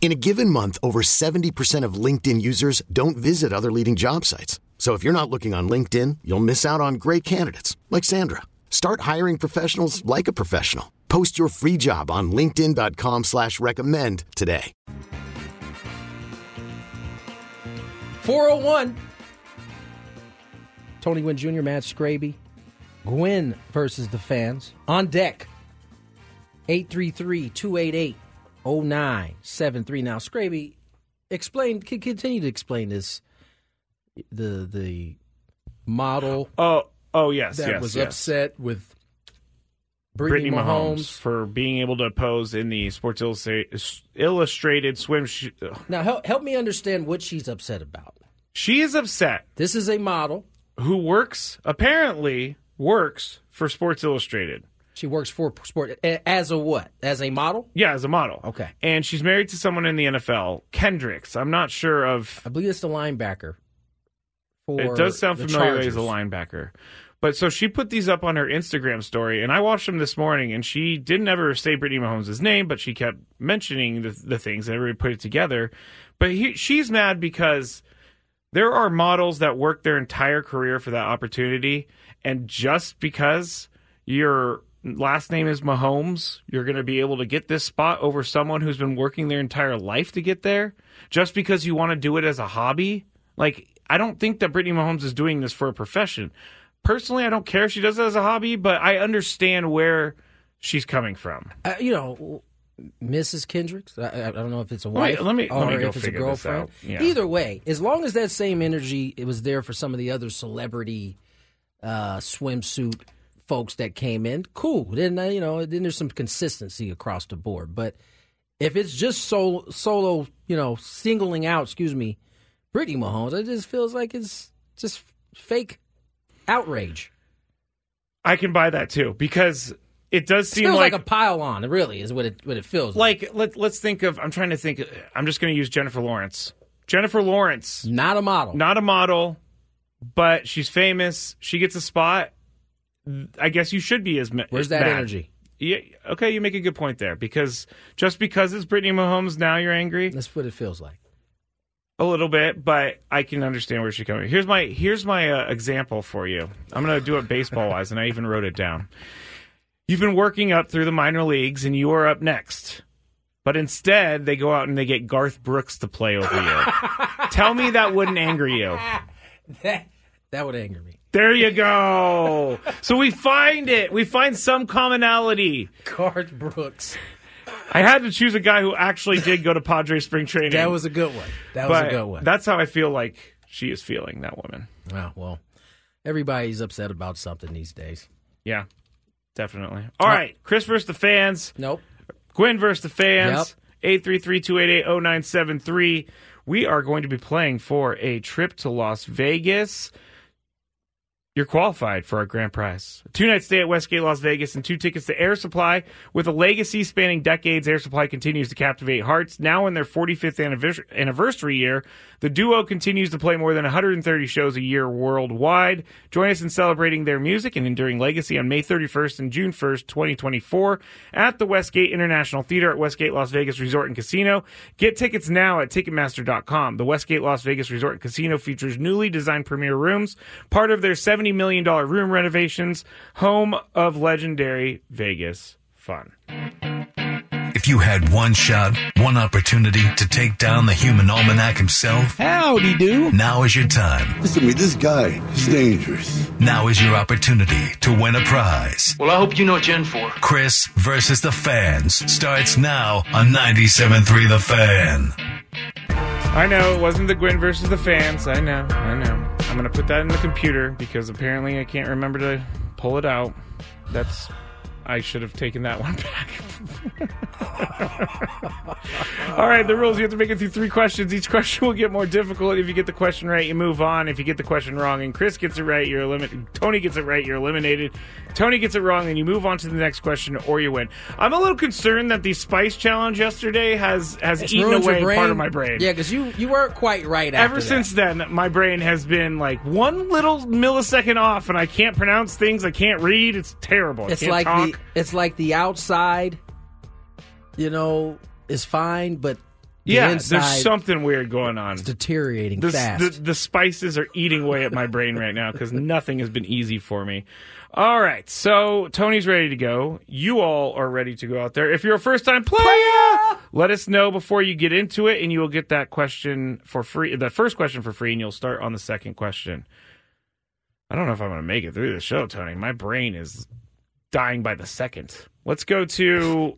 In a given month, over 70% of LinkedIn users don't visit other leading job sites. So if you're not looking on LinkedIn, you'll miss out on great candidates like Sandra. Start hiring professionals like a professional. Post your free job on LinkedIn.com slash recommend today. 401. Tony Gwynn Jr., Matt Scraby. Gwynn versus the fans. On deck. 833 288 0973. Now, Scraby, explain, continue to explain this. The the model Oh, oh yes, that yes, was yes. upset with Brittany Brittany, Mahomes. Mahomes. for being able to pose in the Sports Illustrated, Illustrated swim. Sh- Now, help, help me understand what she's upset about. she is upset. This is a model. Who works apparently works for Sports Illustrated. She works for sport as a what? As a model? Yeah, as a model. Okay. And she's married to someone in the NFL, Kendricks. I'm not sure of. I believe it's the linebacker. For It does sound familiar as a linebacker. But so she put these up on her Instagram story, and I watched them this morning, and she didn't ever say Brittany Mahomes' name, but she kept mentioning the, the things, and everybody put it together. But he, she's mad because there are models that work their entire career for that opportunity, and just because your last name is Mahomes, you're going to be able to get this spot over someone who's been working their entire life to get there, just because you want to do it as a hobby. Like, I don't think that Brittany Mahomes is doing this for a profession. Personally, I don't care if she does it as a hobby, but I understand where she's coming from. Uh, you know, Mrs. Kendricks. I, I don't know if it's a Wait, wife let me- or let me go if it's a girlfriend. out. Yeah. Either way, as long as that same energy it was there for some of the other celebrity uh, swimsuit folks that came in, cool. Then uh, you know, then there's some consistency across the board. But if it's just solo, solo, you know, singling out, excuse me, Brittany Mahomes, it just feels like it's just fake outrage. I can buy that too because it does It seem feels like, like, a pile on. It really is what it what it feels like. like let let's think of. I'm trying to think. I'm just going to use Jennifer Lawrence. Jennifer Lawrence, Not a model. not a model, but she's famous. She gets a spot. I guess you should be as ma- Where's that mad. energy? Yeah, okay, you make a good point there because just because it's Brittany Mahomes, now you're angry That's what it feels like. a little bit, but I can understand where she's coming. Here's my here's my uh, example for you. I'm going to do it baseball wise, and I even wrote it down. You've been working up through the minor leagues, and you are up next. But instead, they go out and they get Garth Brooks to play over you. Tell me that wouldn't anger you. That that would anger me. There you go. So we find it. We find some commonality. Garth Brooks. I had to choose a guy who actually did go to Padre spring training. That was a good one. That was but a good one. That's how I feel like she is feeling, that woman. Wow, well, everybody's upset about something these days. Yeah, definitely. All right, Chris versus the fans. Nope. Gwynn versus the fans. 833-288-0973. We are going to be playing for a trip to Las Vegas. You're qualified for our grand prize. A two night stay at Westgate Las Vegas and two tickets to Air Supply. With a legacy spanning decades, Air Supply continues to captivate hearts. Now in their 45th anniversary, year, the duo continues to play more than 130 shows a year worldwide. Join us in celebrating their music and enduring legacy on May 31st and June 1st, 2024 at the Westgate International Theater at Westgate Las Vegas Resort and Casino. Get tickets now at Ticketmaster.com. The Westgate Las Vegas Resort and Casino features newly designed premier rooms, part of their $70 million room renovations, home of legendary Vegas fun. If you had one shot, one opportunity to take down the human almanac himself, howdy do. Now is your time. Listen to me, this guy is dangerous. Now is your opportunity to win a prize. Well, I hope you know Gen 4. Chris versus the fans starts now on 97.3 The Fan. I know it wasn't the Gwynn versus the fans. I know, I know. I'm gonna put that in the computer because apparently I can't remember to pull it out. That's I should have taken that one back. All right, the rules you have to make it through three questions. Each question will get more difficult. If you get the question right, you move on. If you get the question wrong and Chris gets it right, you're eliminated. Tony gets it right, you're eliminated. Tony gets it wrong, and you move on to the next question or you win. I'm a little concerned that the spice challenge yesterday has has It's eaten away part of my brain. Yeah, because you you weren't quite right. Ever since then, my brain has been like one little millisecond off, and I can't pronounce things. I can't read. It's terrible. I it's can't like talk. the it's like the outside, you know, is fine, but the yeah, inside there's something weird going on. is deteriorating The, fast. the, the spices are eating away at my brain right now because nothing has been easy for me. All right, so Tony's ready to go. You all are ready to go out there. If you're a first time player, let us know before you get into it, and you will get that question for free. The first question for free, and you'll start on the second question. I don't know if I'm going to make it through the show, Tony. My brain is dying by the second. Let's go to.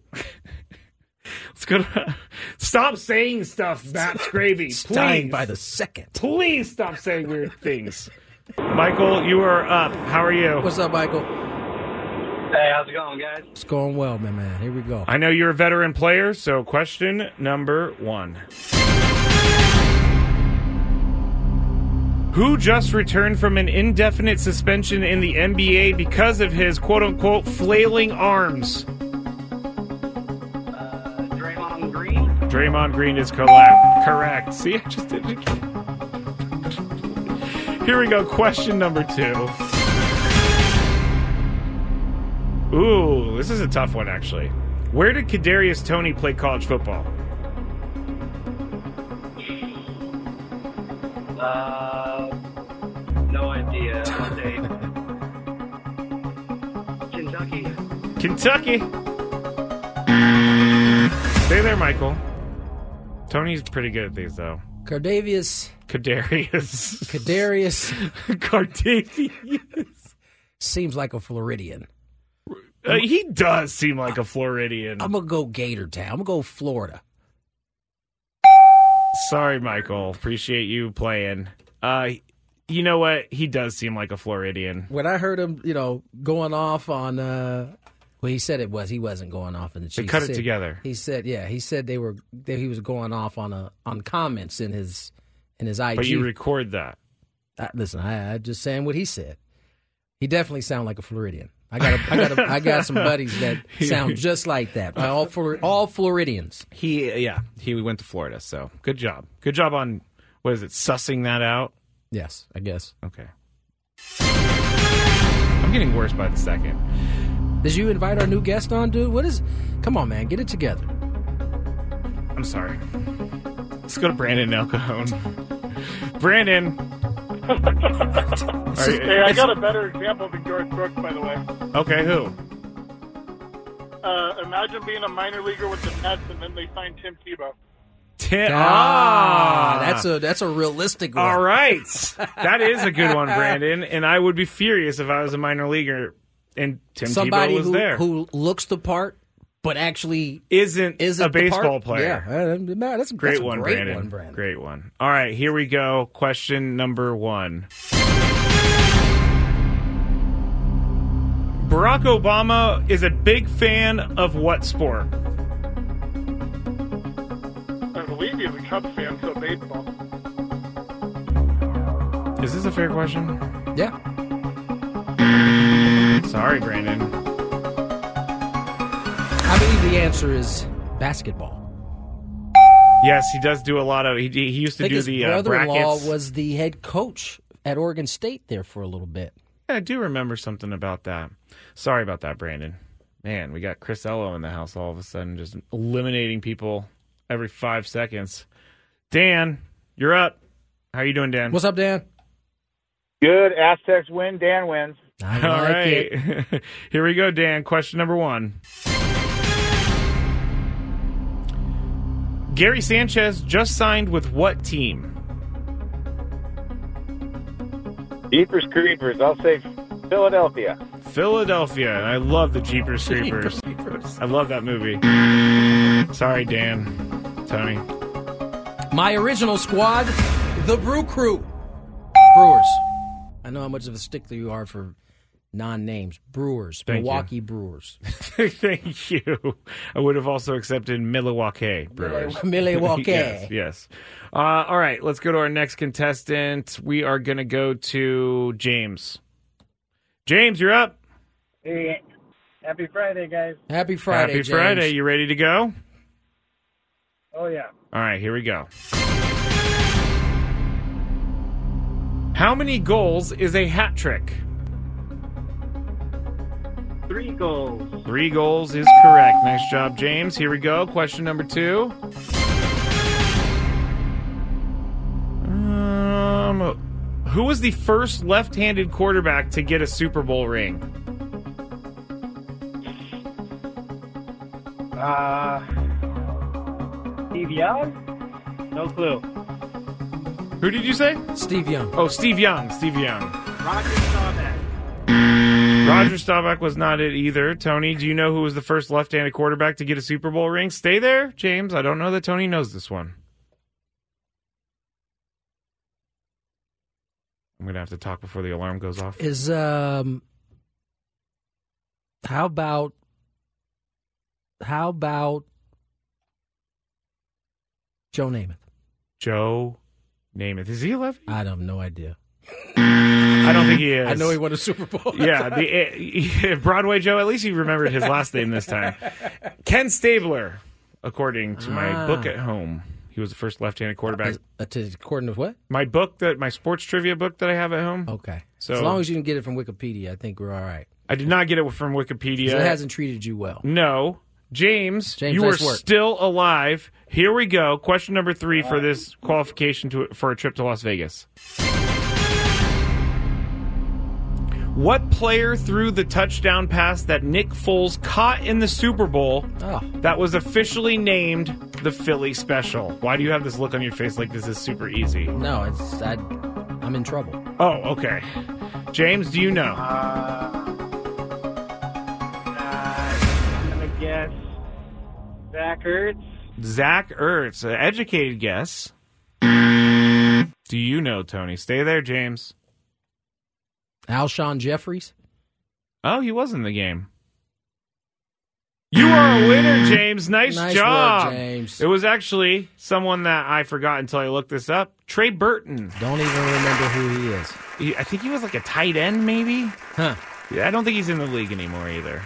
Let's go to. Stop saying stuff, Matt Scravy. It's dying by the second. Please stop saying weird things. Michael, you are up. How are you? What's up, Michael? Hey, how's it going, guys? It's going well, man. Man, here we go. I know you're a veteran player, so question number one. Who just returned from an indefinite suspension in the NBA because of his quote unquote flailing arms? Uh, Draymond Green? Draymond Green is correct. Correct. See, I just did it again. Here we go. Question number two. Ooh, this is a tough one, actually. Where did Kadarius Toney play college football? Uh, no idea. What day? Kentucky. Kentucky. Stay there, Michael. Tony's pretty good at these, though. Cardavius Kadarius. Kadarius Cardavius. seems like a Floridian. Uh, he does seem like a Floridian. I'm gonna go Gator Town. I'm gonna go Florida. Sorry, Michael. Appreciate you playing. Uh, you know what? He does seem like a Floridian. When I heard him, you know, going off on uh well, he said it was he wasn't going off in the Chiefs. They cut it said- together. He said, yeah, he said they were that he was going off on a on comments in his in his IG. But you record that. I, listen, I, I just saying what he said. He definitely sounded like a Floridian. I got a, I got a, I got some buddies that sound just like that. All Flor- all Floridians. He, yeah, he we went to Florida. So good job. Good job on what is it? Sussing that out. Yes, I guess. Okay. I'm getting worse by the second. Did you invite our new guest on, dude? What is? Come on, man, get it together. I'm sorry. Let's go to Brandon El Cajon. Brandon. Are Hey, I got a better example than George Brooks, by the way. Okay, who? Uh, imagine being a minor leaguer with the Mets, and then they sign Tim Tebow. Tim. Ah, that's a that's a realistic one. All right. that is a good one, Brandon. And I would be furious if I was a minor leaguer and Tim Somebody Tebow was who, there. who looks the part, but actually isn't, isn't a the part? baseball player. Yeah, uh, that's a Great that's a one, great Brandon. one, Brandon. Great one. All right, here we go. Question number one. Barack Obama is a big fan of what sport? I believe he's a Cubs fan, so baseball. Is this a fair question? Yeah. Sorry, Brandon. I believe the answer is basketball. Yes, he does do a lot of. He, he used to I think do his the uh, brother-in-law brackets. was the head coach at Oregon State there for a little bit. Yeah, I do remember something about that. Sorry about that, Brandon. Man, we got Chris Ello in the house all of a sudden, just eliminating people every five seconds. Dan, you're up. How are you doing, Dan? What's up, Dan? Good. Aztecs win. Dan wins. I All like right. it. Here we go, Dan. Question number one. Gary Sanchez just signed with what team? Jeepers Creepers. I'll say Philadelphia. Philadelphia. And I love the Jeepers Creepers. I love that movie. Sorry, Dan. Tony. My original squad, the Brew Crew. Brewers. I know how much of a stickler you are for non-names. Brewers. Thank you. Milwaukee Brewers. Thank you. I would have also accepted Milwaukee Brewers. Milwaukee. yes, yes. Uh, all right, let's go to our next contestant. We are going to go to James. James, you're up. Hey, happy Friday, guys. Happy Friday, Happy James. Friday. You ready to go? Oh, yeah. All right, here we go. How many goals is a hat trick? Three goals. Three goals is correct. Nice job, James. Here we go. Question number two. Um, who was the first left-handed quarterback to get a Super Bowl ring? Uh, Steve Young? No clue. Who did you say? Steve Young. Oh, Steve Young. Steve Young. Roger Staubach. Roger Staubach was not it either. Tony, do you know who was the first left-handed quarterback to get a Super Bowl ring? Stay there, James. I don't know that Tony knows this one. I'm gonna have to talk before the alarm goes off. Is um how about how about Joe Namath? Joe Namath. Is he 11? I have no idea. I don't think he is. I know he won a Super Bowl. yeah, the eh, Broadway Joe. At least he remembered his last name this time. Ken Stabler, according to my Ah. book at home, he was the first left-handed quarterback. Uh, to, according to what? My book that my sports trivia book that I have at home. Okay. So as long as you can get it from Wikipedia, I think we're all right. I did not get it from Wikipedia. It hasn't treated you well. No. James, James, you are work. still alive. Here we go. Question number three for this qualification to for a trip to Las Vegas. What player threw the touchdown pass that Nick Foles caught in the Super Bowl Oh. that was officially named the Philly Special? Why do you have this look on your face like this is super easy? No, it's I, I'm in trouble. Oh, okay. James, do you know? Uh, I'm to guess Zach Ertz. Zach Ertz, an educated guess. Do you know, Tony? Stay there, James. Alshon Jeffries. Oh, he was in the game. You are a winner, James. Nice, Nice job. work, James. It was actually someone that I forgot until I looked this up. Trey Burton. Don't even remember who he is. He, I think he was like a tight end, maybe. Huh. Yeah, I don't think he's in the league anymore either.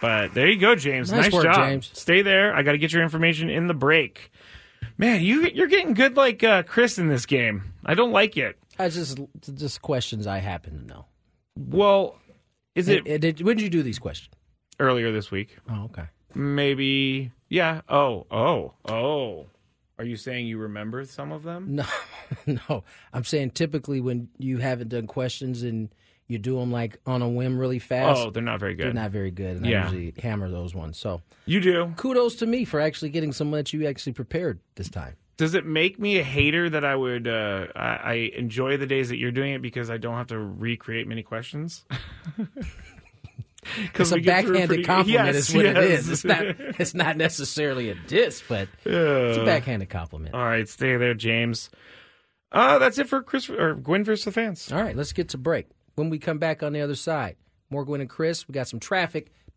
But there you go, James. Nice Nice, work, job. James. Stay there. I got to get your information in the break. Man, you you're getting good like uh, Chris in this game. I don't like it. I just just questions I happen to know. Well, is it and did, when did you do these questions? earlier this week? Oh, okay. Maybe. Yeah. Oh. Oh. Oh. Are you saying you remember some of them? No, no. I'm saying typically when you haven't done questions and you do them like on a whim really fast. Oh, they're not very good. They're not very good, and Yeah. I usually hammer those ones. So You do. kudos to me for actually getting some that you actually prepared this time. Does it make me a hater that I would uh, I, I enjoy the days that you're doing it because I don't have to recreate many questions? Because a we get through backhanded pretty- compliment. Yes, is what it yes. is. It's not. It's not necessarily a diss, but it's a backhanded compliment. All right, stay there, James. Uh, that's it for Chris or Gwynn versus the fans. All right, let's get to break. When we come back on the other side, more Gwynn and Chris. We got some traffic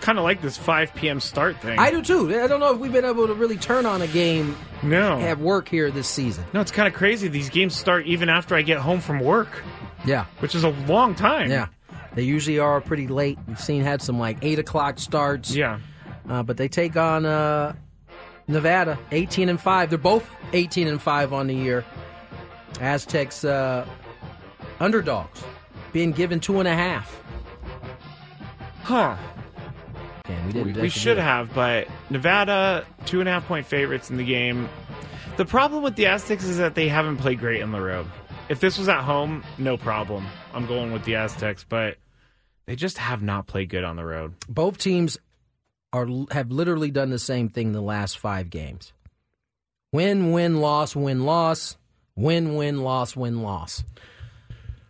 Kind of like this 5 p.m. start thing. I do too. I don't know if we've been able to really turn on a game no. at work here this season. No, it's kind of crazy. These games start even after I get home from work. Yeah. Which is a long time. Yeah. They usually are pretty late. We've seen had some like 8 o'clock starts. Yeah. Uh, but they take on uh, Nevada, 18 and 5. They're both 18 and 5 on the year. Aztecs uh, underdogs, being given two and a half. Huh. Damn, we We, didn't. we should have, but Nevada, two and a half point favorites in the game. The problem with the Aztecs is that they haven't played great on the road. If this was at home, no problem. I'm going with the Aztecs, but they just have not played good on the road. Both teams are have literally done the same thing the last five games. Win, win, loss, win, loss, win, win, loss, win, loss.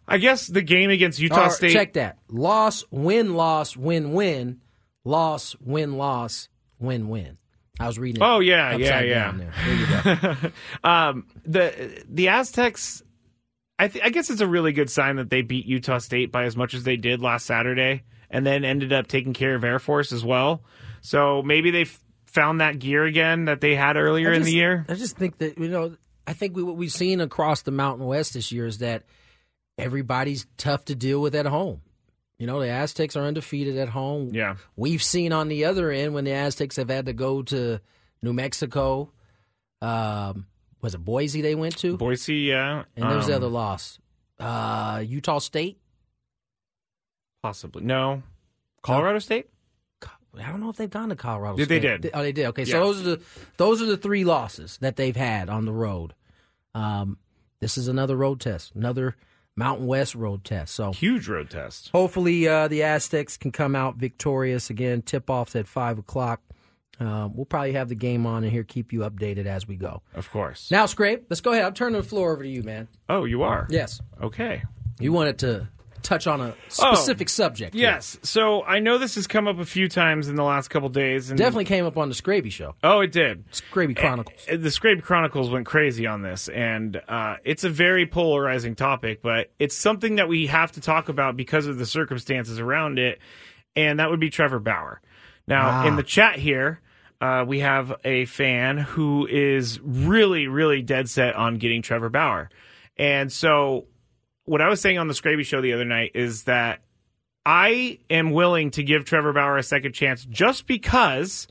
I guess the game against Utah Or, State. Check that. Loss, win, loss, win, win, loss, win, loss, win, win. I was reading. Oh yeah, yeah, yeah. there. There you go. um, the the Aztecs. I th- I guess it's a really good sign that they beat Utah State by as much as they did last Saturday, and then ended up taking care of Air Force as well. So maybe they f- found that gear again that they had earlier I in the year. I just think that you know, I think we, what we've seen across the Mountain West this year is that everybody's tough to deal with at home. You know, the Aztecs are undefeated at home. Yeah. We've seen on the other end when the Aztecs have had to go to New Mexico. Um, was it Boise they went to? Boise, yeah, And there was the Um, other loss. Uh, Utah State. possibly no, Colorado State. I don't know if they've gone to Colorado. Did they did. Oh, they did. Okay, Yeah. so those are the those are the three losses that they've had on the road. Um, this is another road test, another Mountain West road test. So Huge road test. hopefully uh, the Aztecs can come out victorious again. Tip offs at five o'clock. Um, we'll probably have the game on in here, keep you updated as we go. Of course. Now, Scrape, let's go ahead. I'm turning the floor over to you, man. Oh, you are. Yes, Okay. you wanted to touch on a specific subject. here. Oh, Yes. So I know this has come up a few times in the last couple days, and definitely came up on the Scraby show. Oh, it did. Scraby Chronicles. The Scrape Chronicles went crazy on this, and uh, it's a very polarizing topic, but it's something that we have to talk about because of the circumstances around it, and that would be Trevor Bauer. Now, Ah. in the chat here, uh, we have a fan who is really, really dead set on getting Trevor Bauer. And so, what I was saying on the Scraby show the other night is that I am willing to give Trevor Bauer a second chance just because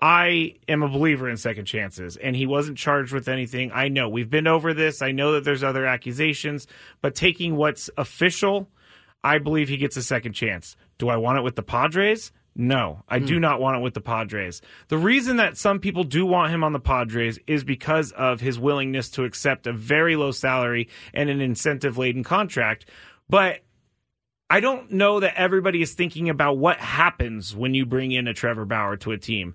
I am a believer in second chances, and he wasn't charged with anything. I know we've been over this. I know that there's other accusations, but taking what's official, I believe he gets a second chance. Do I want it with the Padres? No, I do hmm. not want it with the Padres. The reason that some people do want him on the Padres is because of his willingness to accept a very low salary and an incentive laden contract. But I don't know that everybody is thinking about what happens when you bring in a Trevor Bauer to a team.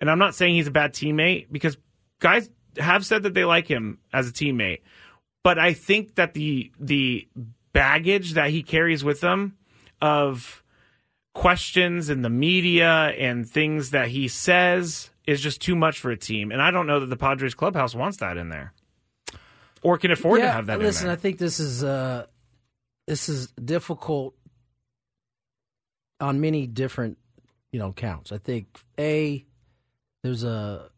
And I'm not saying he's a bad teammate because guys have said that they like him as a teammate. But I think that the the baggage that he carries with him of questions in the media and things that he says is just too much for a team. And I don't know that the Padres clubhouse wants that in there. Or can afford to have that Listen, in there. Listen, I think this is uh, this is difficult on many different you know counts. I think a there's a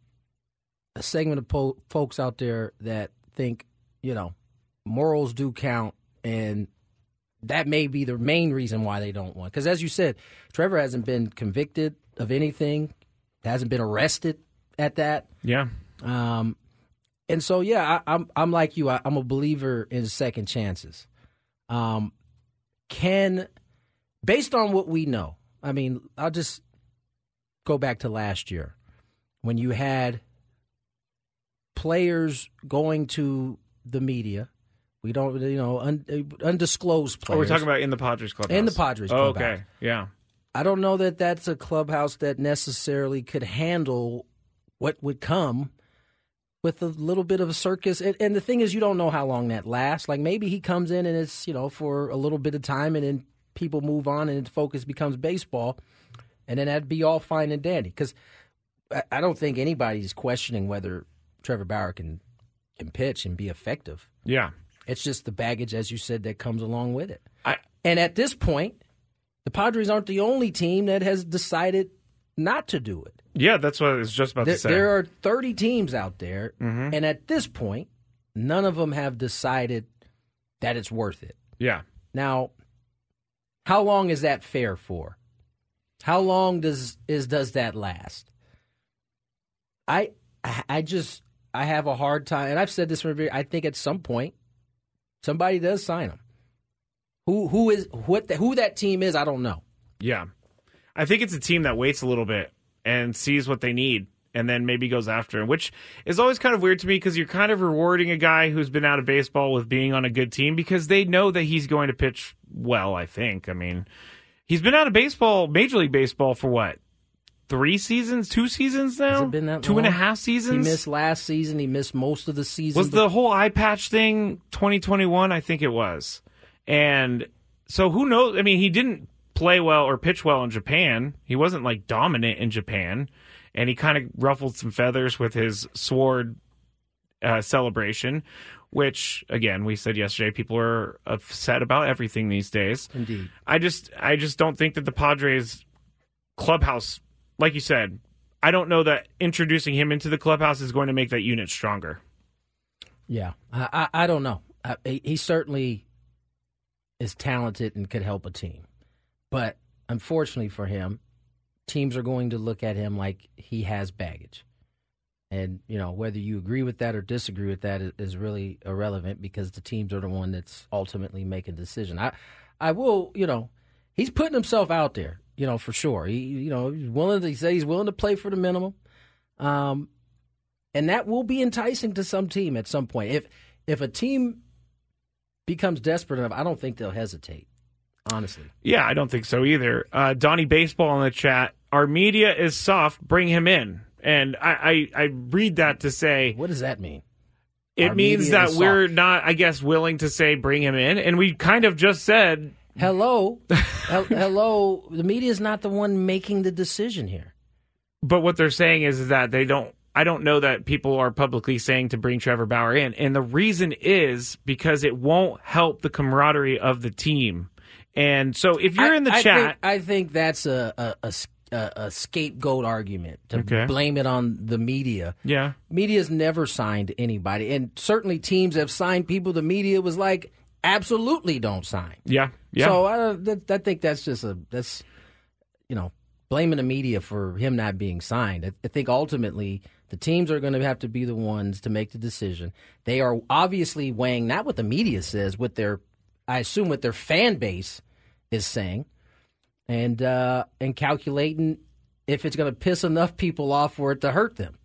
a segment of po- folks out there that think you know morals do count and that may be the main reason why they don't want. Because as you said, Trevor hasn't been convicted of anything, hasn't been arrested at that. Yeah. Um, and so yeah, I, I'm I'm like you. I, I'm a believer in second chances. Um, can based on what we know, I mean, I'll just go back to last year when you had players going to the media. We don't, you know, un, undisclosed players. Oh, we're talking about in the Padres clubhouse. In the Padres Oh, clubhouse. okay. Yeah. I don't know that that's a clubhouse that necessarily could handle what would come with a little bit of a circus. And, and the thing is, you don't know how long that lasts. Like maybe he comes in and it's you know for a little bit of time, and then people move on, and the focus becomes baseball, and then that'd be all fine and dandy. Because I, I don't think anybody's questioning whether Trevor Bauer can can pitch and be effective. Yeah. It's just the baggage, as you said, that comes along with it. I, and at this point, the Padres aren't the only team that has decided not to do it. Yeah, that's what I was just about There, to say. there are 30 teams out there, Mhm. and at this point, none of them have decided that it's worth it. yeah. Now, how long is that fair for? How long does is does that last? I I just I have a hard time, and I've said this from. I think at some point, somebody does sign him. Who who is what the, who that team is? I don't know. Yeah. I think it's a team that waits a little bit and sees what they need and then maybe goes after him, which is always kind of weird to me because you're kind of rewarding a guy who's been out of baseball with being on a good team because they know that he's going to pitch well, I think. I mean, he's been out of baseball, Major League Baseball, for what? Three seasons? Two seasons now? Has it been that Two and a half seasons? He missed last season. He missed most of the season. Was the whole eye patch thing 2021? I think it was. And so who knows? I mean, he didn't play well or pitch well in Japan. He wasn't like dominant in Japan. And he kind of ruffled some feathers with his sword uh, celebration, which, again, we said yesterday, people are upset about everything these days. Indeed. I just, I just don't think that the Padres clubhouse, like you said, I don't know that introducing him into the clubhouse is going to make that unit stronger. Yeah, I, I, I don't know. I, he certainly is talented and could help a team, but unfortunately for him, teams are going to look at him like he has baggage, and you know whether you agree with that or disagree with that is, is really irrelevant because the teams are the one that's ultimately making the decision. I I will you know he's putting himself out there you know for sure. He you know he's willing to he said he's willing to play for the minimum. Um, and that will be enticing to some team at some point. If if a team becomes desperate enough, I don't think they'll hesitate. Honestly, Yeah, I don't think so either. Uh, Donnie Baseball in the chat. Our media is soft. Bring him in. And I, I, I read that to say what does that mean? it Our means that we're soft. not, I guess, willing to say bring him in. And we kind of just said hello, Hel- hello. The media is not the one making the decision here. But what they're saying is, that they don't. I don't know that people are publicly saying to bring Trevor Bauer in, and the reason is because it won't help the camaraderie of the team. And so, if you're I- in the I chat, think, I think that's a a scapegoat argument to Okay. blame it on the media. yeah, Media's never signed anybody, and certainly teams have signed people. The media was like, absolutely don't sign. yeah, yeah, So I, that, I think that's just a that's you know blaming the media for him not being signed. I, I think ultimately the teams are going to have to be the ones to make the decision. They are obviously weighing not what the media says, what their I assume what their fan base is saying, and uh, and calculating if it's going to piss enough people off for it to hurt them.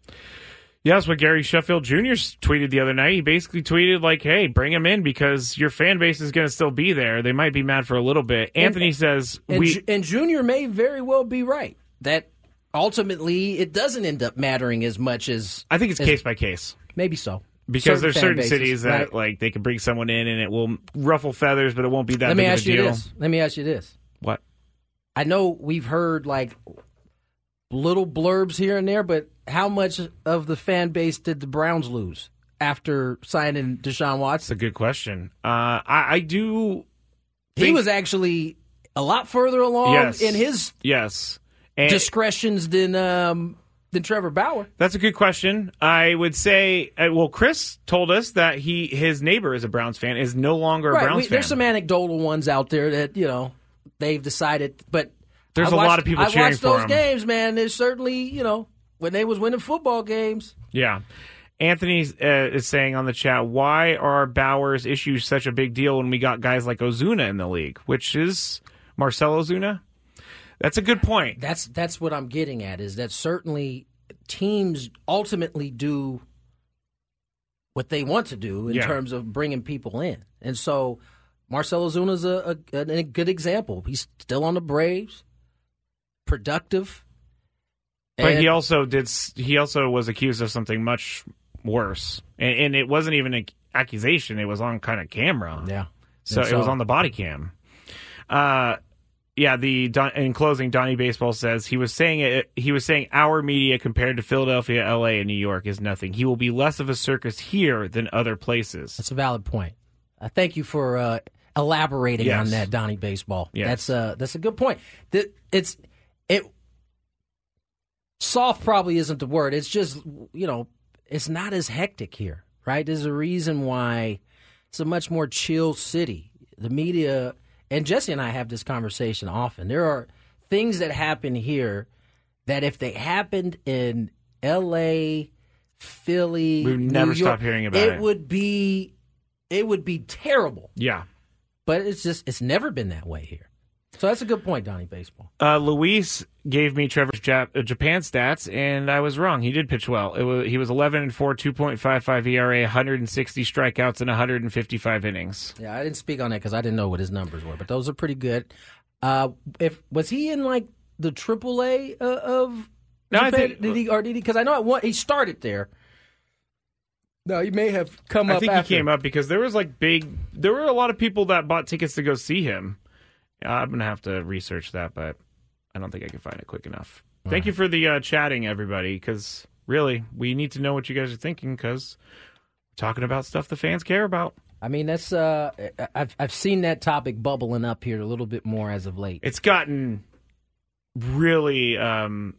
Yeah, that's what Gary Sheffield Jr. tweeted the other night. He basically tweeted like, "Hey, bring him in because your fan base is going to still be there. They might be mad for a little bit." Anthony says, And, "We and Junior may very well be right that ultimately it doesn't end up mattering as much as I think it's as- case by case Maybe so. because there's certain bases, cities that right? like they can bring someone in and it will ruffle feathers, but it won't be that Let me ask of a you deal." this. Let me ask you this. What? I know we've heard like little blurbs here and there, but how much of the fan base did the Browns lose after signing Deshaun Watson? That's a good question. Uh, I, I do. He was actually a lot further along Yes. in his yes. And, discretions than um, than Trevor Bauer. That's a good question. I would say, uh, well, Chris told us that he his neighbor is a Browns fan, is no longer a Browns we- fan. There's some anecdotal ones out there that you know they've decided, but There's a lot of people I watched those him. games, man. There's certainly you know when they was winning football games. Yeah. Anthony uh, is saying on the chat, why are Bauer's issues such a big deal when we got guys like Ozuna in the league, which is Marcelo Ozuna? That's a good point. That's that's what I'm getting at is that certainly teams ultimately do what they want to do in Yeah. terms of bringing people in, and so Marcelo Zuna's a, a, a good example. He's still on the Braves, productive. But And- he also did. He also was accused of something much worse, and, and it wasn't even an accusation. It was on kind of camera. Yeah. So And it was on the body cam. Uh, yeah. The in closing, Donnie Baseball says he was saying it. He was saying our media compared to Philadelphia, L.A., and New York is nothing. He will be less of a circus here than other places. That's a valid point. Uh, thank you for uh, elaborating Yes. on that, Donnie Baseball. Yes. That's uh, that's a good point. That it's it soft probably isn't the word. It's just you know it's not as hectic here, right? There's a reason why it's a much more chill city. The media and Jesse and I have this conversation often. There are things that happen here that if they happened in L.A., Philly, We would never York, stop hearing about it. It would be it would be terrible. Yeah. But it's just it's never been that way here. So that's a good point, Donnie Baseball. Uh, Luis gave me Trevor's Jap- uh, Japan stats, and I was wrong. He did pitch well. It was, he was 11 and 4, 2.55 ERA, 160 strikeouts, and 155 innings. Yeah, I didn't speak on that because I didn't know what his numbers were, but those are pretty good. Uh, if was he in like the AAA uh, of No, I Japan? think- did he or did he? Because I know at one, he started there. No, he may have come I up. I think after. he came up because there was like big. There were a lot of people that bought tickets to go see him. I'm gonna have to research that, but I don't think I can find it quick enough. Thank you for the uh, chatting, everybody, because really we need to know what you guys are thinking because we're talking about stuff the fans care about. I mean, that's uh, I've I've seen that topic bubbling up here a little bit more as of late. It's gotten really um,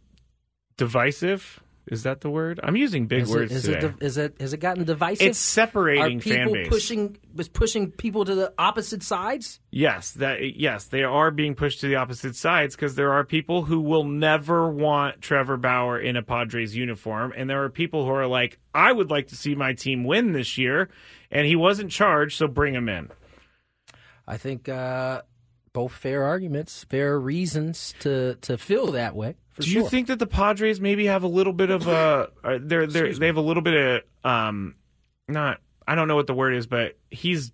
divisive. Is that the word? I'm using big Is words it, is today. It, is it has it gotten divisive? It's separating Are people fan base. pushing was pushing people to the opposite sides. Yes, that yes, they are being pushed to the opposite sides because there are people who will never want Trevor Bauer in a Padres uniform, and there are people who are like, I would like to see my team win this year, and he wasn't charged, so bring him in. I think uh, both fair arguments, fair reasons to to feel that way. Do sure. you think that the Padres maybe have a little bit of a uh, they're they they have a little bit of um not I don't know what the word is, but he's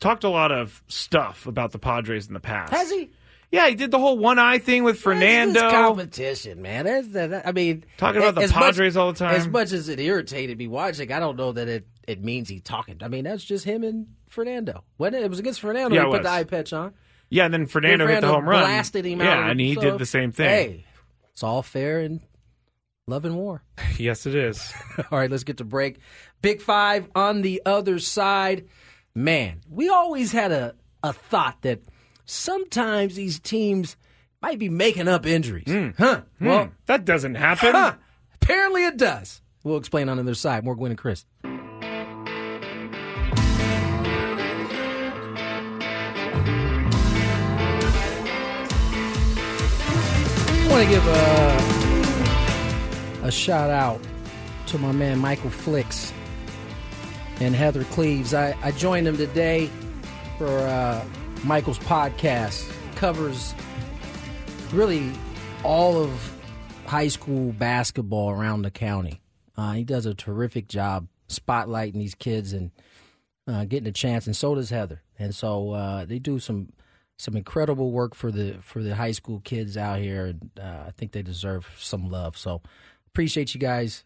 talked a lot of stuff about the Padres in the past. Has he? Yeah, he did the whole one eye thing with Fernando. Competition, man. That's, that, I mean, Talking about the as much- Padres all the time. As much as it irritated me watching, I don't know that it, it means he's talking. I mean, that's just him and Fernando. When it was against Fernando, Yeah, he put the eye patch on. Yeah, and then Fernando, hit the home run. blasted him out. Yeah, and he So, did the same thing. Hey, it's all fair and love and war. Yes, it is. All right, let's get to break. Big five on the other side. Man, we always had a, a thought that sometimes these teams might be making up injuries. Huh? Hmm, Well, that doesn't happen. huh, apparently it does. We'll explain on the other side. More Gwynn and Chris. Want to give a, a shout out to my man Michael Flicks and Heather Cleaves. I, I joined them today for uh, Michael's podcast. Covers really all of high school basketball around the county. Uh, he does a terrific job spotlighting these kids and uh, getting a chance, and so does Heather. And so uh, they do some some incredible work for the for the high school kids out here. And uh, I think they deserve some love. So appreciate you guys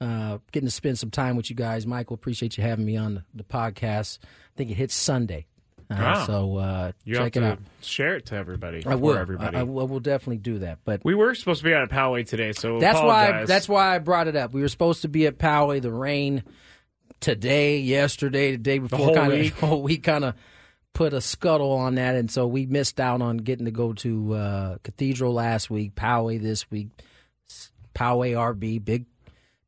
uh, getting to spend some time with you guys. Michael, appreciate you having me on the, the podcast. I think it hits Sunday. Uh, Wow. So uh, You check have it to out. share it to everybody. I for will. Everybody. I, I will I definitely do that. But we were supposed to be out at Poway today, so that's why apologize. that's why I brought it up. We were supposed to be at Poway. The rain today, yesterday, the day before, kind of whole week kind of put a scuttle on that, and so we missed out on getting to go to uh, Cathedral last week, Poway this week. Poway RB, big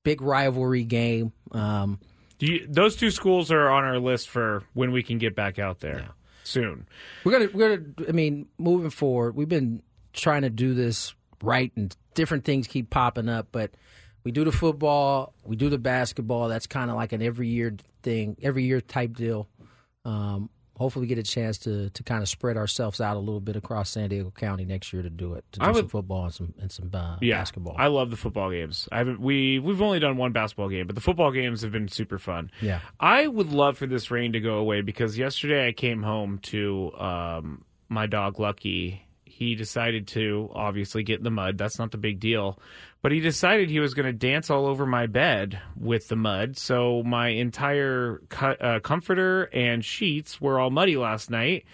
big rivalry game. Um, Do you, those two schools are on our list for when we can get back out there soon. We're gonna we're gonna I mean, moving forward, we've been trying to do this right and different things keep popping up, but we do the football, we do the basketball. That's kind of like an every year thing, every year type deal. Um, hopefully, we get a chance to to kind of spread ourselves out a little bit across San Diego County next year to do it, to do I some would- football and some and some uh, Yeah, basketball. I love the football games. I haven't we we've only done one basketball game, but the football games have been super fun. Yeah. I would love for this rain to go away because yesterday I came home to um, my dog Lucky. He decided to obviously get in the mud. That's not the big deal. But he decided he was going to dance all over my bed with the mud. So my entire co- uh, comforter and sheets were all muddy last night.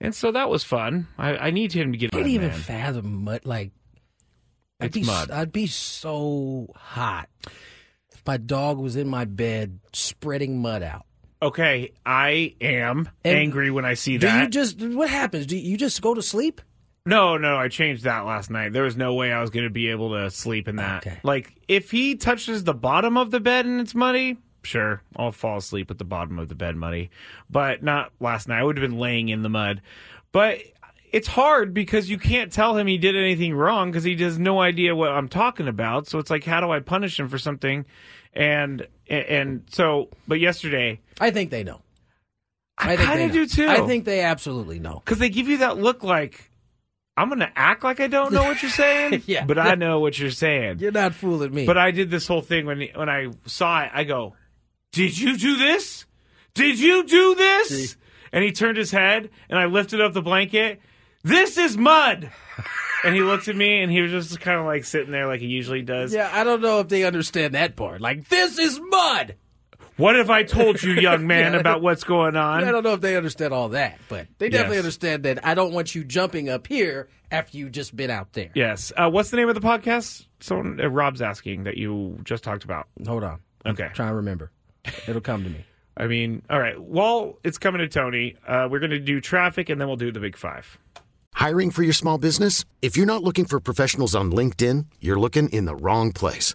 And so that was fun. I, I need him to get I can't even man. fathom mud. Like, I'd be, mud. I'd be so hot if my dog was in my bed spreading mud out. Okay, I am And angry when I see Do that. you just what happens? Do you just go to sleep? No, no, I changed that last night. There was no way I was going to be able to sleep in that. Like, if he touches the bottom of the bed and it's muddy, sure, I'll fall asleep at the bottom of the bed muddy. But not last night. I would have been laying in the mud. But it's hard because you can't tell him he did anything wrong because he has no idea what I'm talking about. So it's like, how do I punish him for something? And and, so, but yesterday, I think they know. I, think kind they of do too. I think they absolutely know. because they give you that look like I'm going to act like I don't know what you're saying, Yeah. but I know what you're saying. You're not fooling me. But I did this whole thing when when I saw it. I go, "Did you do this? Did you do this?" And he turned his head, and I lifted up the blanket. This is mud. and he looked at me, and he was just kind of like sitting there, like he usually does. yeah, I don't know if they understand that part. Like this is mud. What have I told you, young man, Yeah. about what's going on? I don't know if they understand all that, but they definitely Yes. understand that I don't want you jumping up here after you've just been out there. Yes. Uh, what's the name of the podcast? Someone, uh, Rob's asking that you just talked about. Hold on. Okay. Trying to remember. It'll come to me. I mean, all right. Well, it's coming to Tony. Uh, we're going to do traffic, and then we'll do the big five. Hiring for your small business? If you're not looking for professionals on LinkedIn, you're looking in the wrong place.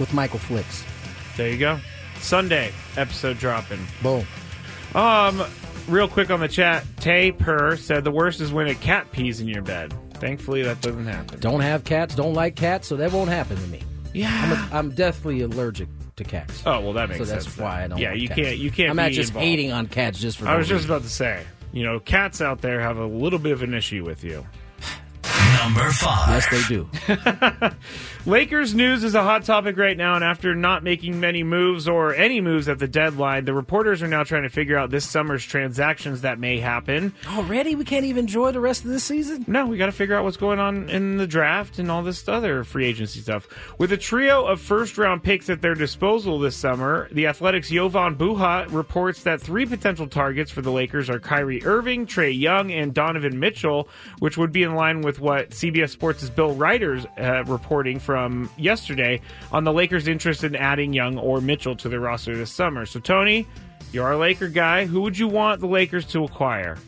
with Michael Flicks. There you go. Sunday episode dropping. Boom. Um, real quick on the chat, Tay Per said the worst is when a cat pees in your bed. Thankfully, that doesn't happen. Don't have cats, don't like cats, so that won't happen to me. Yeah. I'm, a, I'm definitely allergic to cats. Oh well, that makes so sense. that's then. why I don't. Yeah, like you cats. can't. You can't. I'm not just involved. hating on cats just for. I was just reason. about to say, you know, cats out there have a little bit of an issue with you. Number five. Yes, they do. Lakers news is a hot topic right now, and after not making many moves or any moves at the deadline, the reporters are now trying to figure out this summer's transactions that may happen. Already, we can't even enjoy the rest of this season. No, we got to figure out what's going on in the draft and all this other free agency stuff. With a trio of first round picks at their disposal this summer, the Athletic's Jovan Buha reports that three potential targets for the Lakers are Kyrie Irving, Trae Young, and Donovan Mitchell, which would be in line with what CBS Sports' Bill Reiter's uh, reporting from yesterday on the Lakers' interest in adding Young or Mitchell to their roster this summer. So, Tony, you're a Laker guy. Who would you want the Lakers to acquire?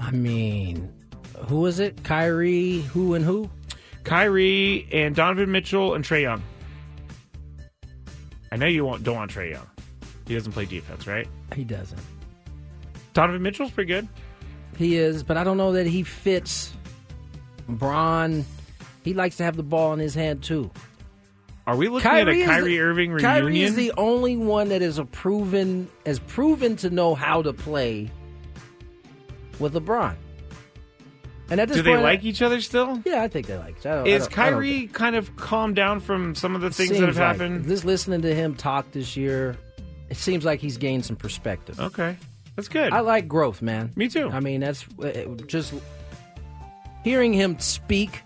I mean, who is it? Kyrie, who and who? Kyrie and Donovan Mitchell and Trae Young. I know you don't want Trae Young. He doesn't play defense, right? He doesn't. Donovan Mitchell's pretty good. He is, but I don't know that he fits. Braun, he likes to have the ball in his hand too. Are we looking Kyrie at a Kyrie the- Irving reunion? Kyrie is the only one that is a proven has proven to know how to play with LeBron. And at this Do they point, like each other still? Yeah, I think they like. each other. I I Is I Kyrie kind of calmed down from some of the things that have like happened? Just listening to him talk this year, it seems like he's gained some perspective. Okay, that's good. I like growth, man. Me too. I mean, that's uh, just hearing him speak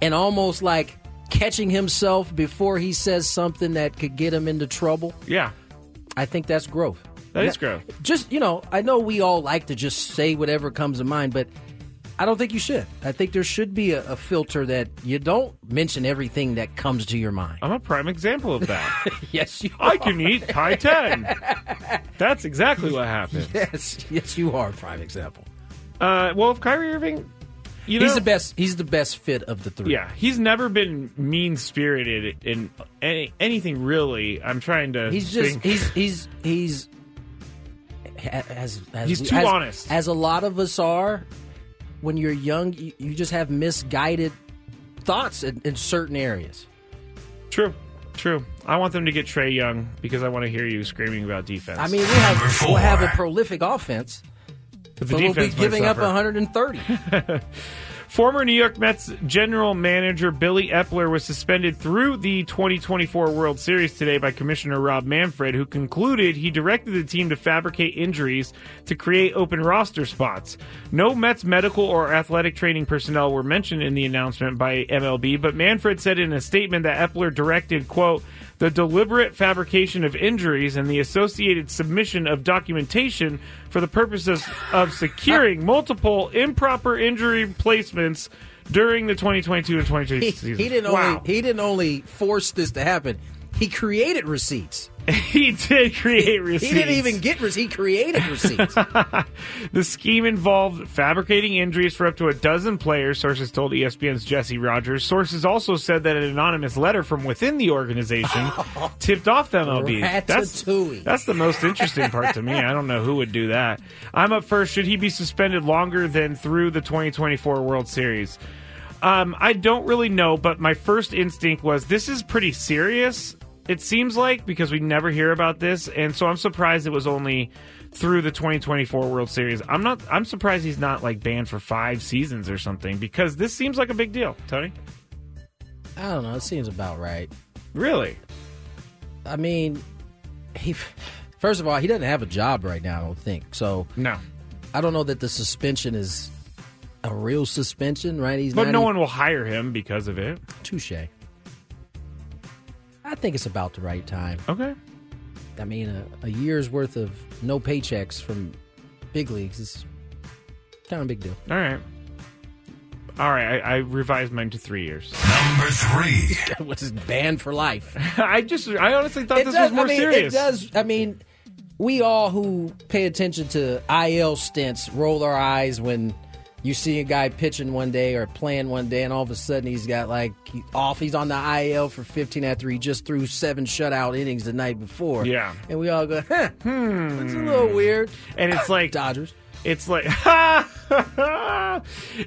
and almost like catching himself before he says something that could get him into trouble. Yeah, I think that's growth. That is growth. Just you know, I know we all like to just say whatever comes to mind, but I don't think you should. I think there should be a, a filter that you don't mention everything that comes to your mind. I'm a prime example of that. yes, you. I can eat high ten. That's exactly what happened. Yes, yes, you are a prime example. Uh, well, if Kyrie Irving, you know, he's the best. He's the best fit of the three. Yeah, he's never been mean spirited in any, anything really. I'm trying to. He's just think. he's he's he's as, as He's too as- honest. As a lot of us are, when you're young, you, you just have misguided thoughts in, in certain areas. True, true. I want them to get Trae Young because I want to hear you screaming about defense. I mean, we have we'll have a prolific offense, But but, we'll be giving up 130. Former New York Mets general manager Billy Eppler was suspended through the 2024 World Series today by Commissioner Rob Manfred, who concluded he directed the team to fabricate injuries to create open roster spots. No Mets medical or athletic training personnel were mentioned in the announcement by MLB, but Manfred said in a statement that Eppler directed, quote, the deliberate fabrication of injuries and the associated submission of documentation for the purposes of securing multiple improper injury placements during the 2022 and 2023 he, seasons. he didn't wow. only he didn't only force this to happen. He created receipts. he did create receipts. He didn't even get receipts. He created receipts. The scheme involved fabricating injuries for up to a dozen players, sources told ESPN's Jesse Rogers. Sources also said that an anonymous letter from within the organization tipped off the MLB. That's, that's the most interesting part to me. I don't know who would do that. I'm up first. Should he be suspended longer than through the 2024 World Series? Um, I don't really know, but my first instinct was this is pretty serious. It seems like because we never hear about this, and so I'm surprised it was only through the 2024 World Series. I'm not. I'm surprised he's not like banned for five seasons or something because this seems like a big deal. Tony, I don't know. It seems about right. really? I mean, he first of all, he doesn't have a job right now. I don't think so. No, I don't know that the suspension is a real suspension, right? He's But no even- one will hire him because of it. Touche. I think it's about the right time. Okay. I mean, a, a year's worth of no paychecks from big leagues is kind of a big deal. All right. All right. I, I revised mine to three years. Number three. What's his banned for life? I just, I honestly thought It this does- was more I mean, serious. It does. I mean, we all who pay attention to IL stints roll our eyes when you see a guy pitching one day or playing one day, and all of a sudden he's got like he, off. He's on the IL for 15 after he just threw seven shutout innings the night before. Yeah. and we all go, huh, Hmm. that's a little weird. And it's like Dodgers. It's like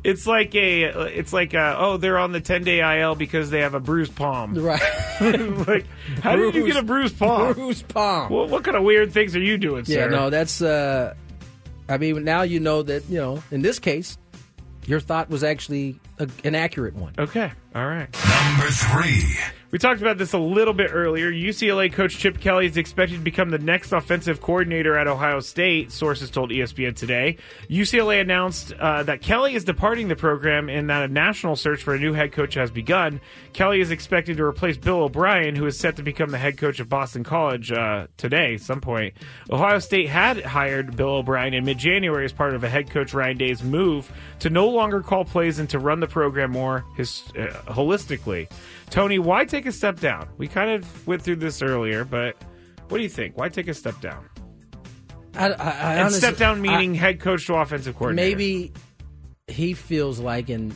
it's like a it's like a, oh they're on the ten day IL because they have a bruised palm. Right. like how did you get a bruised palm? Bruised palm. What, what kind of weird things are you doing, Yeah, sir? no, that's. uh I mean, now you know that you know. In this case, your thought was actually a, an accurate one. Okay. All right. Number three. We talked about this a little bit earlier. UCLA coach Chip Kelly is expected to become the next offensive coordinator at Ohio State, sources told ESPN today. UCLA announced uh, that Kelly is departing the program and that a national search for a new head coach has begun. Kelly is expected to replace Bill O'Brien, who is set to become the head coach of Boston College uh, today, some point. Ohio State had hired Bill O'Brien in mid January as part of a head coach Ryan Day's move to no longer call plays and to run the program more his, uh, holistically. Tony, why take a step down? We kind of went through this earlier, but what do you think? Why take a step down? I, I, I and honestly- step down meaning I- head coach to offensive coordinator. Maybe he feels like, and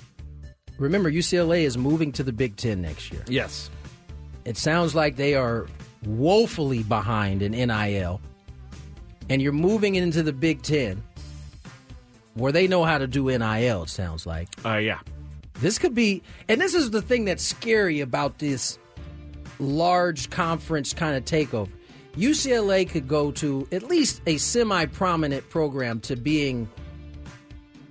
remember, UCLA is moving to the Big Ten next year. Yes. It sounds like they are woefully behind in NIL, and you're moving into the Big Ten where they know how to do NIL, it sounds like. Uh, yeah. This could be, and this is the thing that's scary about this large conference kind of takeover. UCLA could go to at least a semi prominent program to being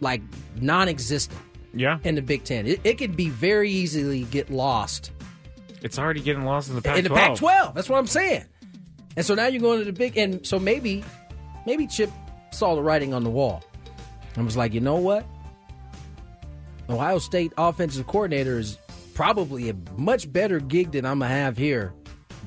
like non existent Yeah. in the Big Ten. It, it could be very easily get lost It's already getting lost in the Pac-12. in the Pac 12. That's what I'm saying. And so now you're going to the big, and so maybe, maybe Chip saw the writing on the wall and was like, you know what? Ohio State offensive coordinator is probably a much better gig than I'm going to have here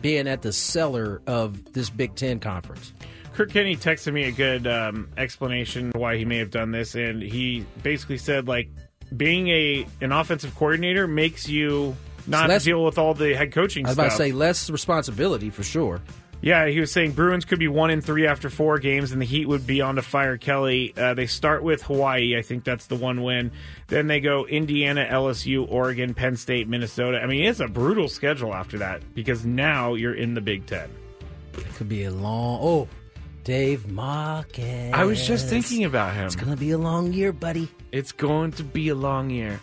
being at the cellar of this Big Ten conference. Kirk Kenney texted me a good um, explanation why he may have done this, and he basically said like being a an offensive coordinator makes you not less- deal with all the head coaching I was stuff. about to say less responsibility for sure. Yeah, he was saying Bruins could be one in three after four games, and the Heat would be on to fire Kelly. Uh, they start with Hawaii. I think that's the one win. Then they go Indiana, LSU, Oregon, Penn State, Minnesota. I mean, it's a brutal schedule after that because now you're in the Big Ten. It could be a long. Oh, Dave Marcus. I was just thinking about him. It's going to be a long year, buddy. It's going to be a long year.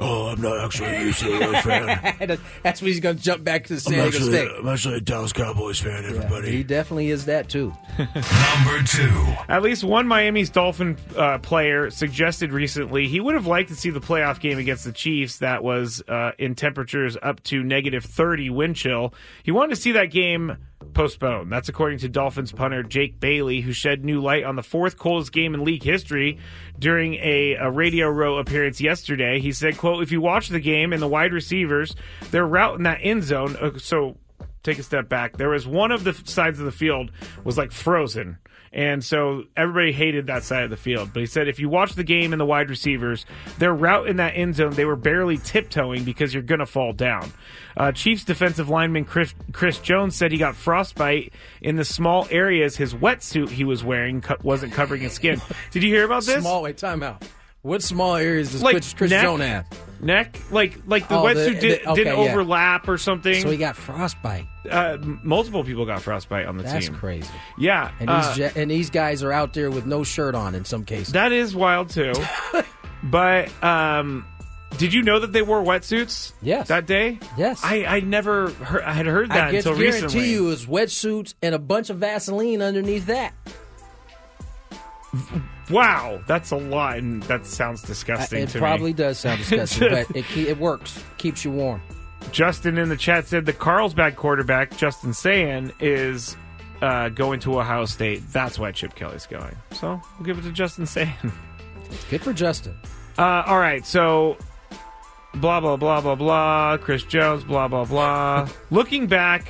Oh, I'm not actually a UCLA fan. That's when he's going to jump back to the San I'm Diego actually, State. I'm actually a Dallas Cowboys fan, everybody. He definitely is that too. Number two. At least one Miami's Dolphin uh, player suggested recently he would have liked to see the playoff game against the Chiefs that was uh, in temperatures up to negative 30 wind chill. He wanted to see that game postponed. That's according to Dolphins punter Jake Bailey, who shed new light on the fourth coldest game in league history during a, a Radio Row appearance yesterday. He said, quote, if you watch the game and the wide receivers, they're routing that end zone. Uh, so take a step back. There was one of the sides of the field was like frozen. And so everybody hated that side of the field. But he said if you watch the game and the wide receivers, their route in that end zone, they were barely tiptoeing because you're going to fall down. Uh, Chiefs defensive lineman Chris, Chris Jones said he got frostbite in the small areas his wetsuit he was wearing co- wasn't covering his skin. Did you hear about this? Small wait, time out. What small areas does Like Chris, Chris neck? Jones have? Neck, like like the Oh, wetsuit did, okay, didn't yeah. overlap or something. So he got frostbite. uh, multiple people got frostbite on the That's team. That's crazy. Yeah, And uh, these and these guys are out there with no shirt on in some cases. That is wild too. but um, did you know that they wore wetsuits? Yes. That day. Yes. I, I never heard, I had heard that until recently. I until guarantee recently. you it's wetsuits and a bunch of Vaseline underneath that. Wow, that's a lot, and that sounds disgusting. it to probably me. does sound disgusting, but it, it works. Keeps you warm. Justin in the chat said the Carlsbad quarterback Justin Sayin is uh, going to Ohio State. That's why Chip Kelly's going. So we'll give it to Justin Sayin. Good for Justin. Uh, all right, so blah blah blah blah blah. Chris Jones, blah blah blah. Looking back,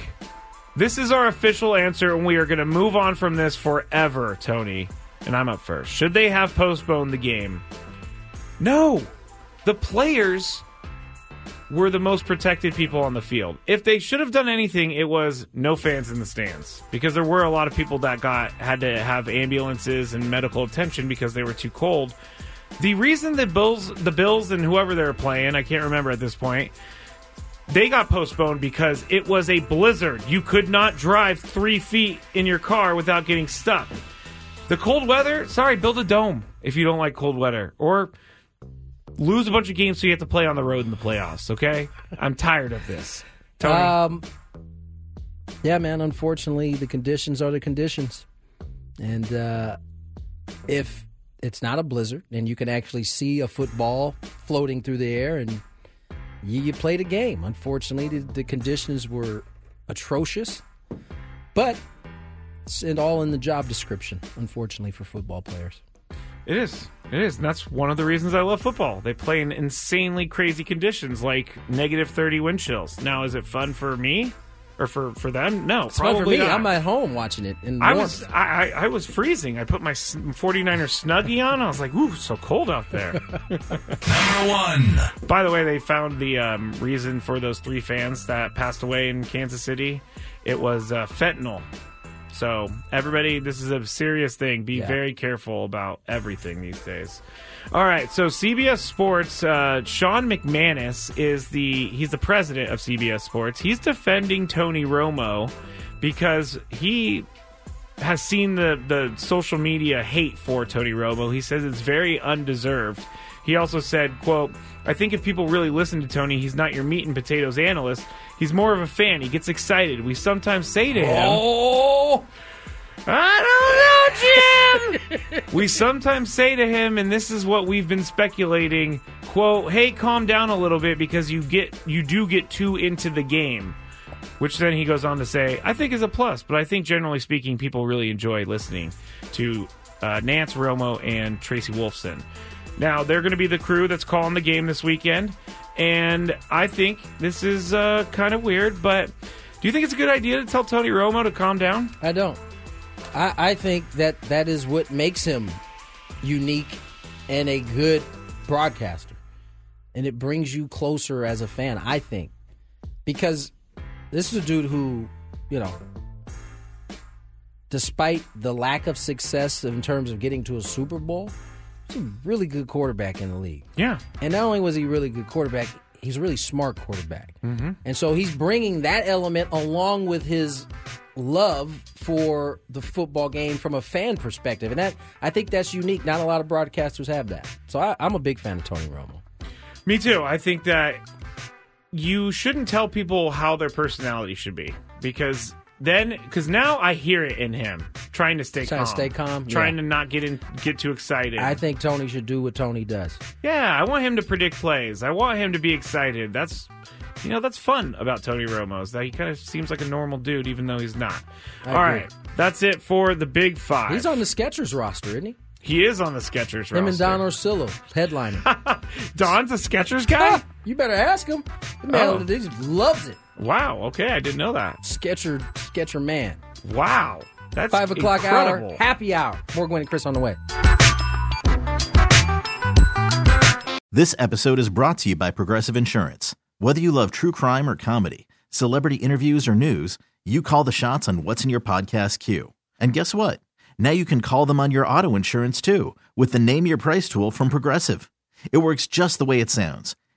this is our official answer, and we are going to move on from this forever, Tony. And I'm up first. Should they have postponed the game? No, the players were the most protected people on the field. If they should have done anything, it was no fans in the stands because there were a lot of people that got had to have ambulances and medical attention because they were too cold. The reason the Bills, the Bills, and whoever they were playing, I can't remember at this point, they got postponed because it was a blizzard. You could not drive three feet in your car without getting stuck. The cold weather, sorry, build a dome if you don't like cold weather, or lose a bunch of games so you have to play on the road in the playoffs. Okay, I'm tired of this. Tony, Um, yeah, man. Unfortunately, the conditions are the conditions, and uh, if it's not a blizzard, and you can actually see a football floating through the air, and you, you played a game. Unfortunately, the, the conditions were atrocious, but it's all in the job description. Unfortunately for football players. It is. It is. And that's one of the reasons I love football. They play in insanely crazy conditions like negative 30 wind chills. Now, is it fun for me? Or for, for them? No, It's fun probably for me. not. I'm at home watching it in I warmth. was I, I, I was freezing. I put my 49er snuggie on. I was like, "Ooh, so cold out there." Number one. By the way, they found the um, reason for those three fans that passed away in Kansas City. It was uh, fentanyl. So everybody, this is a serious thing. Be Yeah. very careful about everything these days. All right, so CBS Sports, uh, Sean McManus is the he's the president of CBS Sports. He's defending Tony Romo because he has seen the the social media hate for Tony Romo. He says it's very undeserved. He also said, quote, I think if people really listen to Tony, he's not your meat and potatoes analyst. He's more of a fan. He gets excited. We sometimes say to him, Oh, I don't know, Jim. we sometimes say to him, and this is what we've been speculating, quote, hey, calm down a little bit because you get you do get too into the game. Which then he goes on to say, I think is a plus, but I think generally speaking, people really enjoy listening to uh, Nantz Romo and Tracy Wolfson. Now, they're going to be the crew that's calling the game this weekend, and I think this is uh, kind of weird, but do you think it's a good idea to tell Tony Romo to calm down? I don't. I, I think that that is what makes him unique and a good broadcaster. And it brings you closer as a fan, I think. Because this is a dude who, you know, despite the lack of success in terms of getting to a Super Bowl, he's a really good quarterback in the league. Yeah. And not only was he a really good quarterback, he's a really smart quarterback. Mm-hmm. And so he's bringing that element along with his love for the football game from a fan perspective. And that I think that's unique. Not a lot of broadcasters have that. So I, I'm a big fan of Tony Romo. Me too. I think that you shouldn't tell people how their personality should be because then because now I hear it in him trying to stay Trying calm, to stay calm, trying yeah. to not get in get too excited. I think Tony should do what Tony does. yeah, I want him to predict plays. I want him to be excited. That's you know that's fun about Tony Romo is that he kind of seems like a normal dude even though he's not. I All agree. right, that's it for the Big Five. He's on the Skechers roster, isn't he? He is on the Skechers roster. Him and. Don Orsillo, headliner. Don's a Skechers guy. you better ask him. The man Oh. he loves it. Wow. Okay, I didn't know that. Sketcher, Sketcher man. Wow. That's Five o'clock incredible. hour, happy hour. More Gwynn and Chris on the way. This episode is brought to you by Progressive Insurance. Whether you love true crime or comedy, celebrity interviews or news, you call the shots on what's in your podcast queue. And guess what? Now you can call them on your auto insurance too with the Name Your Price tool from Progressive. It works just the way it sounds.